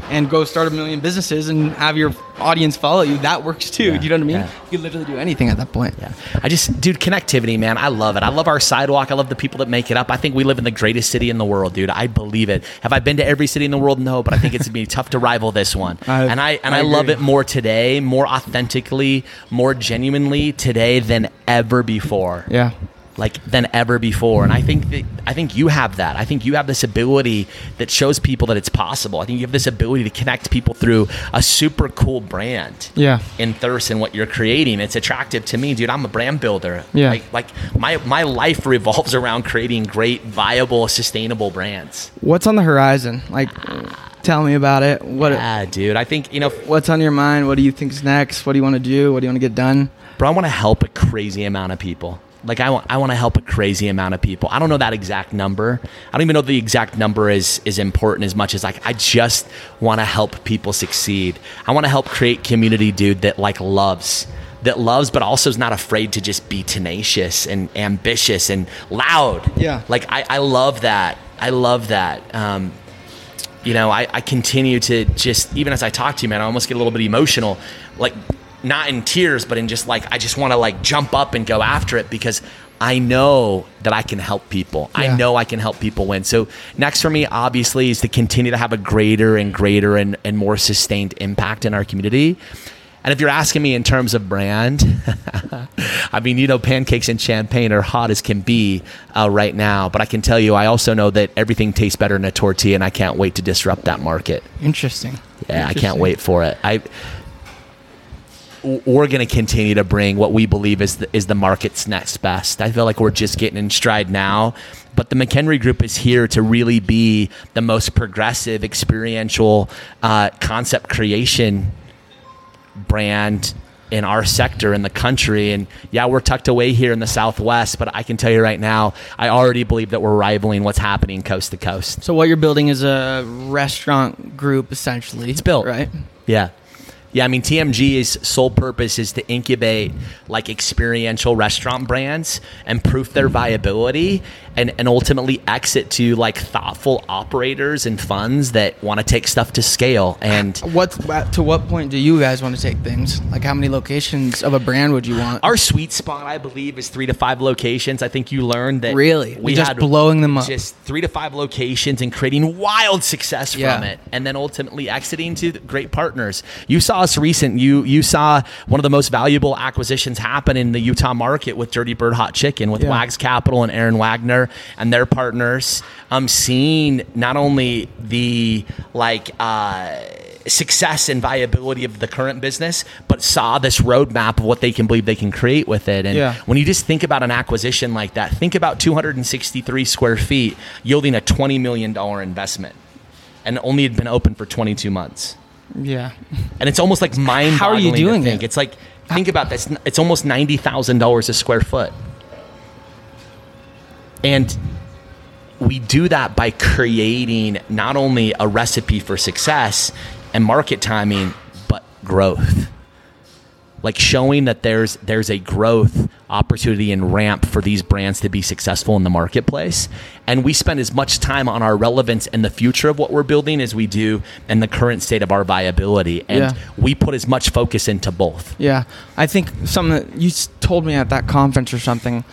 and go start a million businesses and have your audience follow you, that works too. Yeah, Do you know what I mean? yeah. You literally do anything at that point. Yeah. I just, dude, connectivity, man. I love it. I love our sidewalk. I love the people that make it up. I think we live in the greatest city in the world, dude. I believe it. Have I been to every city in the world? No, but I think it's gonna be tough to rival this one. I- and I and I I, love it more today, more authentically, more genuinely today than ever before. Yeah. Like than ever before. And I think that I think you have that. I think you have this ability that shows people that it's possible. I think you have this ability to connect people through a super cool brand Yeah. in thirst and what you're creating. It's attractive to me, dude. I'm a brand builder. Yeah. Like, like my my life revolves around creating great, viable, sustainable brands. What's on the horizon? Like, tell me about it. What Yeah, dude. I think you know, What's on your mind? What do you think's next? What do you want to do? What do you want to get done? bro. I want to help a crazy amount of people. Like I want, I want to help a crazy amount of people. I don't know that exact number. I don't even know the exact number is is important as much as like I just want to help people succeed. I want to help create community, dude, that like loves that loves but also is not afraid to just be tenacious and ambitious and loud. Yeah. Like I, I love that. I love that. Um, you know, I, I continue to just even as I talk to you, man, I almost get a little bit emotional, like not in tears, but in just like I just want to like jump up and go after it because I know that I can help people. Yeah. I know I can help people win. So next for me, obviously, is to continue to have a greater and greater and, and more sustained impact in our community. And if you're asking me in terms of brand, I mean, you know, pancakes and champagne are hot as can be uh, right now. But I can tell you, I also know that everything tastes better in a tortilla, and I can't wait to disrupt that market. Interesting. Yeah, I can't wait for it. I we're going to continue to bring what we believe is the, is the market's next best. I feel like we're just getting in stride now, but the McHenry Group is here to really be the most progressive, experiential uh, concept creation brand in our sector in the country. And yeah, we're tucked away here in the Southwest, but I can tell you right now, I already believe that we're rivaling what's happening coast to coast. So what you're building is a restaurant group, essentially. It's built. right. Yeah. Yeah, I mean TMG's sole purpose is to incubate like experiential restaurant brands and proof their viability and, and ultimately exit to like thoughtful operators and funds that want to take stuff to scale. And What to what point do you guys want to take things? Like how many locations of a brand would you want? our sweet spot, I believe, is three to five locations. I think you learned that Really? we Just had blowing them up. Just three to five locations and creating wild success from it, and then ultimately exiting to great partners. You saw us recent. You you saw one of the most valuable acquisitions happen in the Utah market with Dirty Bird Hot Chicken with Yeah. Wags Capital and Aaron Wagner and their partners. I'm seeing not only the like. Uh, success and viability of the current business, but saw this roadmap of what they can believe they can create with it. And Yeah. when you just think about an acquisition like that, think about 263 square feet yielding a $20 million investment and only had been open for 22 months. Yeah. And it's almost like mind How are you doing it? It's like, think about this. It's almost $90,000 a square foot. And we do that by creating not only a recipe for success and market timing, but growth. Like showing that there's there's a growth opportunity and ramp for these brands to be successful in the marketplace. And we spend as much time on our relevance and the future of what we're building as we do in the current state of our viability. And Yeah. we put as much focus into both. Yeah, I think something that you told me at that conference or something.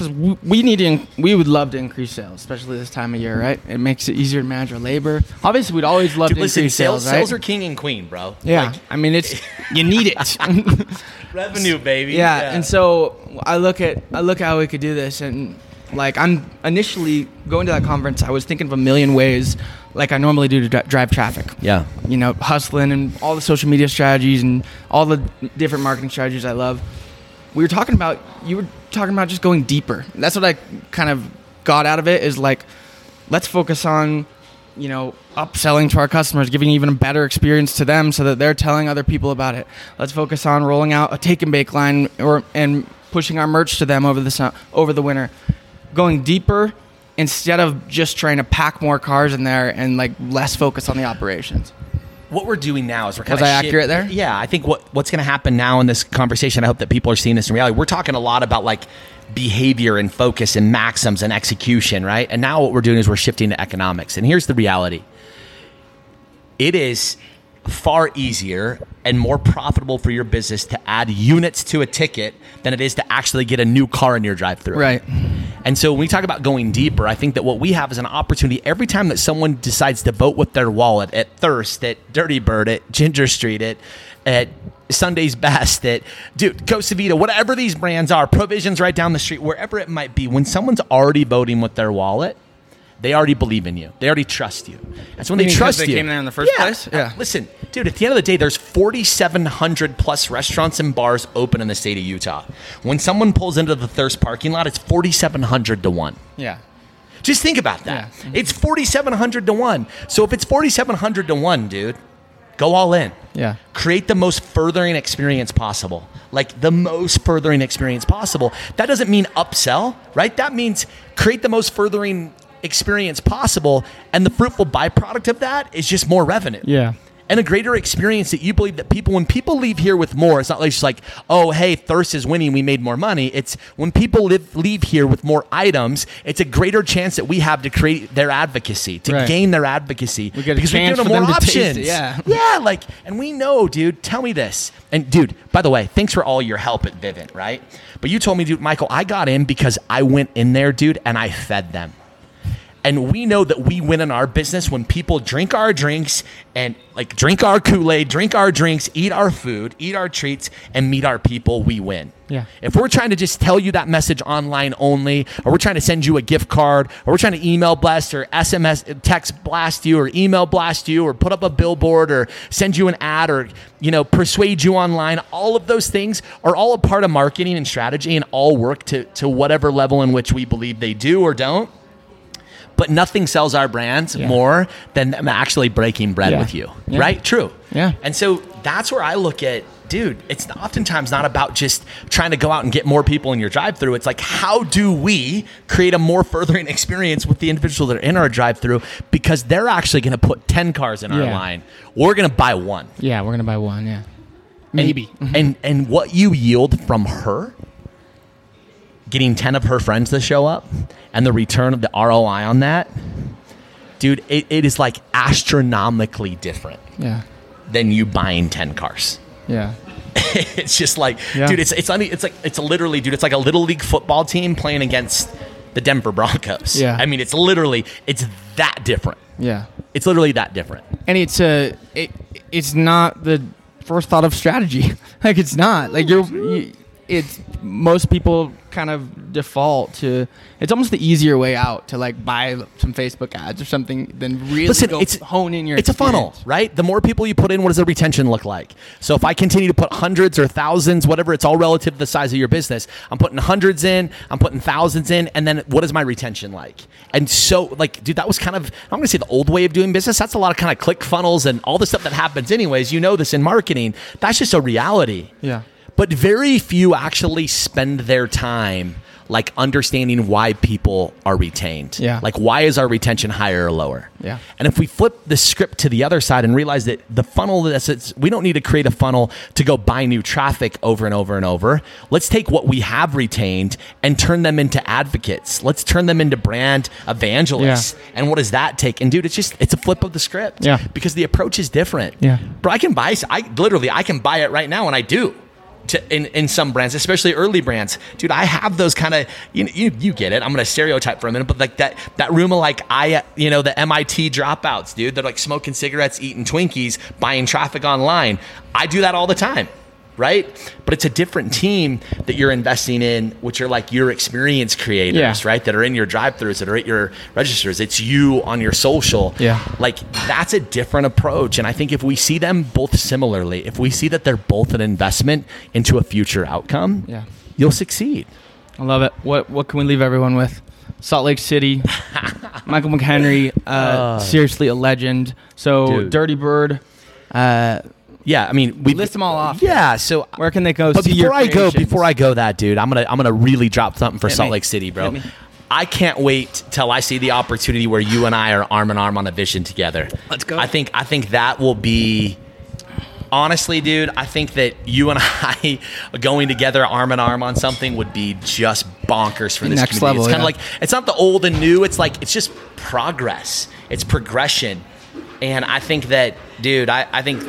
Because we, we need to, in- we would love to increase sales, especially this time of year, right? It makes it easier to manage our labor. Obviously, we'd always love Dude, to listen, increase sales, sales, right? sales are king and queen, bro. yeah, Like, I mean, it's you need it. revenue, baby. yeah, and so I look at I look at how we could do this, and like I'm initially going to that conference, I was thinking of a million ways, like I normally do to dri- drive traffic. yeah. you know, hustling and all the social media strategies and all the different marketing strategies I love. We were talking about you were talking about just going deeper. That's what I kind of got out of it is like let's focus on you know upselling to our customers, giving even a better experience to them so that they're telling other people about it. Let's focus on rolling out a take and bake line or and pushing our merch to them over the over the winter. Going deeper instead of just trying to pack more cars in there and like less focus on the operations. What we're doing now is we're kind Was of I accurate there? Yeah, I think what what's going to happen now in this conversation. I hope that people are seeing this in reality. We're talking a lot about like behavior and focus and maxims and execution, right? And now what we're doing is we're shifting to economics. And here's the reality: it is far easier and more profitable for your business to add units to a ticket than it is to actually get a new car in your drive-through. Right. And so when we talk about going deeper, I think that what we have is an opportunity every time that someone decides to vote with their wallet at Thirst, at Dirty Bird, at Ginger Street, at at Sunday's Best, at dude, Costa Vida, whatever these brands are, Provisions right down the street, wherever it might be, when someone's already voting with their wallet, they already believe in you. They already trust you. And so when they trust they you, came there in the first Yeah. place? Uh, yeah. Listen, dude, at the end of the day, there's 4,700 plus restaurants and bars open in the state of Utah. When someone pulls into the Thirst parking lot, it's 4,700 to 1. Yeah. Just think about that. Yeah. Mm-hmm. It's 4,700 to 1. So if it's 4,700 to 1, dude, go all in. Yeah. Create the most furthering experience possible. Like the most furthering experience possible. That doesn't mean upsell, right? That means create the most furthering experience possible. And the fruitful byproduct of that is just more revenue. Yeah. and a greater experience that you believe that people, when people leave here with more, it's not like just like, oh, hey, thirst is winning, we made more money. It's when people live, leave here with more items, it's a greater chance that we have to create their advocacy, to Right. gain their advocacy. We because we're giving them them more taste options. yeah. Yeah, like, and we know, dude. Tell me this. And dude, by the way, thanks for all your help at Vivint, right? But you told me, dude, Michael, I got in because I went in there, dude, and I fed them. And we know that we win in our business when people drink our drinks and like drink our Kool Aid, drink our drinks, eat our food, eat our treats, and meet our people. We win. Yeah. If we're trying to just tell you that message online only, or we're trying to send you a gift card, or we're trying to email blast or SMS text blast you, or email blast you, or put up a billboard, or send you an ad, or you know persuade you online, all of those things are all a part of marketing and strategy, and all work to to whatever level in which we believe they do or don't but nothing sells our brands Yeah. more than them actually breaking bread Yeah. with you. Yeah. Right? True. Yeah. And so that's where I look at, dude, it's oftentimes not about just trying to go out and get more people in your drive through. It's like, how do we create a more furthering experience with the individuals that are in our drive through because they're actually going to put 10 cars in our line. We're going to buy one. Yeah, we're gonna buy one. Yeah, And- maybe. And, and what you yield from her, getting 10 of her friends to show up, and the return of the ROI on that, dude, it, it is like astronomically different yeah, than you buying 10 cars. yeah, it's just like, Yeah. dude, it's, it's, un- it's like, it's literally, dude, it's like a little league football team playing against the Denver Broncos. Yeah. I mean, it's literally, it's that different. yeah. It's literally that different. and it's a it, it's not the first thought of strategy like it's not like you're you, it's most people kind of default to it's almost the easier way out to like buy some facebook ads or something than really Listen, go it's hone in your It's a funnel, right? The more people you put in, what does the retention look like? So if I continue to put hundreds or thousands, whatever, it's all relative to the size of your business. I'm putting hundreds in, I'm putting thousands in, and then what is my retention like? And so, like, dude, that was kind of I'm to say the old way of doing business. That's a lot of kind of click funnels and all the stuff that happens, anyways. You know this in marketing. That's just a reality. yeah But very few actually spend their time like understanding why people are retained. Yeah. Like why is our retention higher or lower? Yeah. And if we flip the script to the other side and realize that the funnel that's it's, we don't need to create a funnel to go buy new traffic over and over and over. Let's take what we have retained and turn them into advocates. Let's turn them into brand evangelists. And what does that take? And dude, it's just it's a flip of the script. Yeah. Because the approach is different. Yeah. Bro, I can buy I literally I can buy it right now and I do. To, in, in some brands, especially early brands, dude, I have those kind of you, you you get it. I'm gonna stereotype for a minute, but like that that room of like I you know the MIT dropouts, dude. They're like smoking cigarettes, eating Twinkies, buying traffic online. I do that all the time, right? But it's a different team that you're investing in, which are like your experience creators, Yeah. right? That are in your drive-throughs, that are at your registers. It's you on your social, Yeah. like that's a different approach and i think if we see them both similarly if we see that they're both an investment into a future outcome Yeah. you'll succeed i love it what what can we leave everyone with salt lake city michael mchenry uh, seriously a legend so Dude. dirty bird uh, yeah i mean we list them all off yeah so where can they go but see before your i go before i go that dude i'm gonna i'm gonna really drop something for Hit salt me. lake city bro Hit me. I can't wait till I see the opportunity where you and I are arm in arm on a vision together. Let's go. I think I think that will be honestly, dude, I think that you and I going together arm in arm on something would be just bonkers for this Next community. level, it's kind yeah. of like it's not the old and new. It's like it's just progress. It's progression, and I think that, dude, I, I think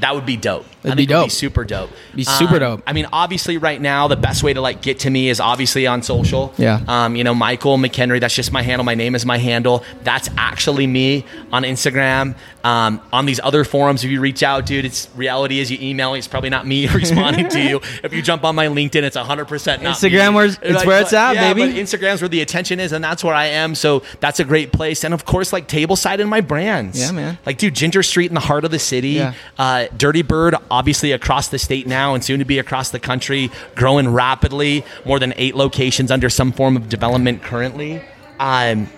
that would be dope. I That'd think be it would dope. super dope. Be super Um, dope. I mean, obviously, right now the best way to like get to me is obviously on social. Yeah. Um, you know, Michael McHenry. That's just my handle. My name is my handle. That's actually me on Instagram. Um, on these other forums, if you reach out, dude, it's reality is you email me. It's probably not me responding to you. If you jump on my LinkedIn, it's hundred percent not Instagram me. where's- it's Like, where it's at, yeah, baby. Instagram's where the attention is, and that's where I am. So that's a great place. And of course, like Tableside and my brands. Yeah, man. Like, dude, Ginger Street in the heart of the city. Yeah. Uh, Dirty Bird, obviously across the state now, and soon to be across the country, growing rapidly. More than eight locations under some form of development currently. Um,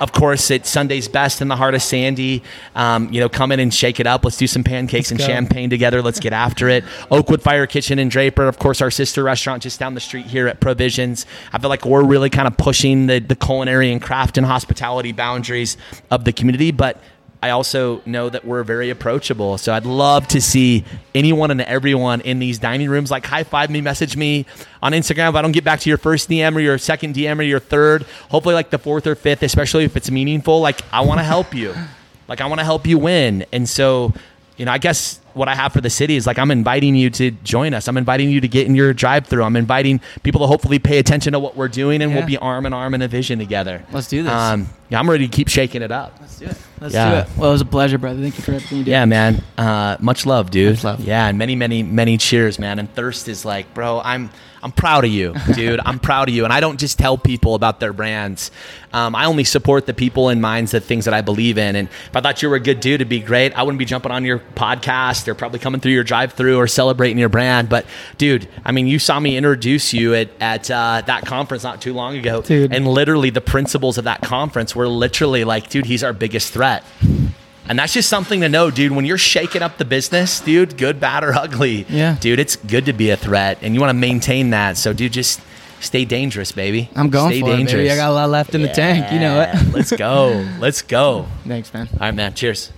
of course, it's Sunday's best in the heart of Sandy. Um, you know, come in and shake it up. Let's do some pancakes and go. champagne together. Let's get after it. Oakwood Fire Kitchen and Draper, of course, our sister restaurant just down the street here at Provisions. I feel like we're really kind of pushing the, the culinary and craft and hospitality boundaries of the community. But I also know that we're very approachable. So I'd love to see anyone and everyone in these dining rooms. Like high five me, message me on Instagram. If I don't get back to your first DM or your second DM or your third, hopefully like the fourth or fifth, especially if it's meaningful. Like I want to help you. Like I want to help you win. And so, you know, I guess what I have for the city is like I'm inviting you to join us. I'm inviting you to get in your drive through. I'm inviting people to hopefully pay attention to what we're doing and Yeah. we'll be arm in arm in a vision together. Let's do this. Um, yeah, I'm ready to keep shaking it up. Let's do it. Let's Yeah. do it. Well, it was a pleasure, brother. Thank you for everything you did. Yeah, man. Uh, much love, dude. Much love. Yeah, and many, many, many cheers, man. And Thirst is like, bro, I'm I'm proud of you, dude. I'm proud of you. And I don't just tell people about their brands. Um, I only support the people and minds, the things that I believe in. And if I thought you were a good dude, it'd be great. I wouldn't be jumping on your podcast or probably coming through your drive-through or celebrating your brand. But, dude, I mean, you saw me introduce you at at uh, that conference not too long ago, Dude. and literally the principles of that conference were literally like, dude, he's our biggest threat. And that's just something to know, dude. When you're shaking up the business, dude, good, bad, or ugly, Yeah. dude, it's good to be a threat, and you want to maintain that. So, dude, just stay dangerous, baby. I'm going stay for it, baby. I got a lot left in the tank. You know it. Let's go. Let's go. Thanks, man. All right, man. Cheers.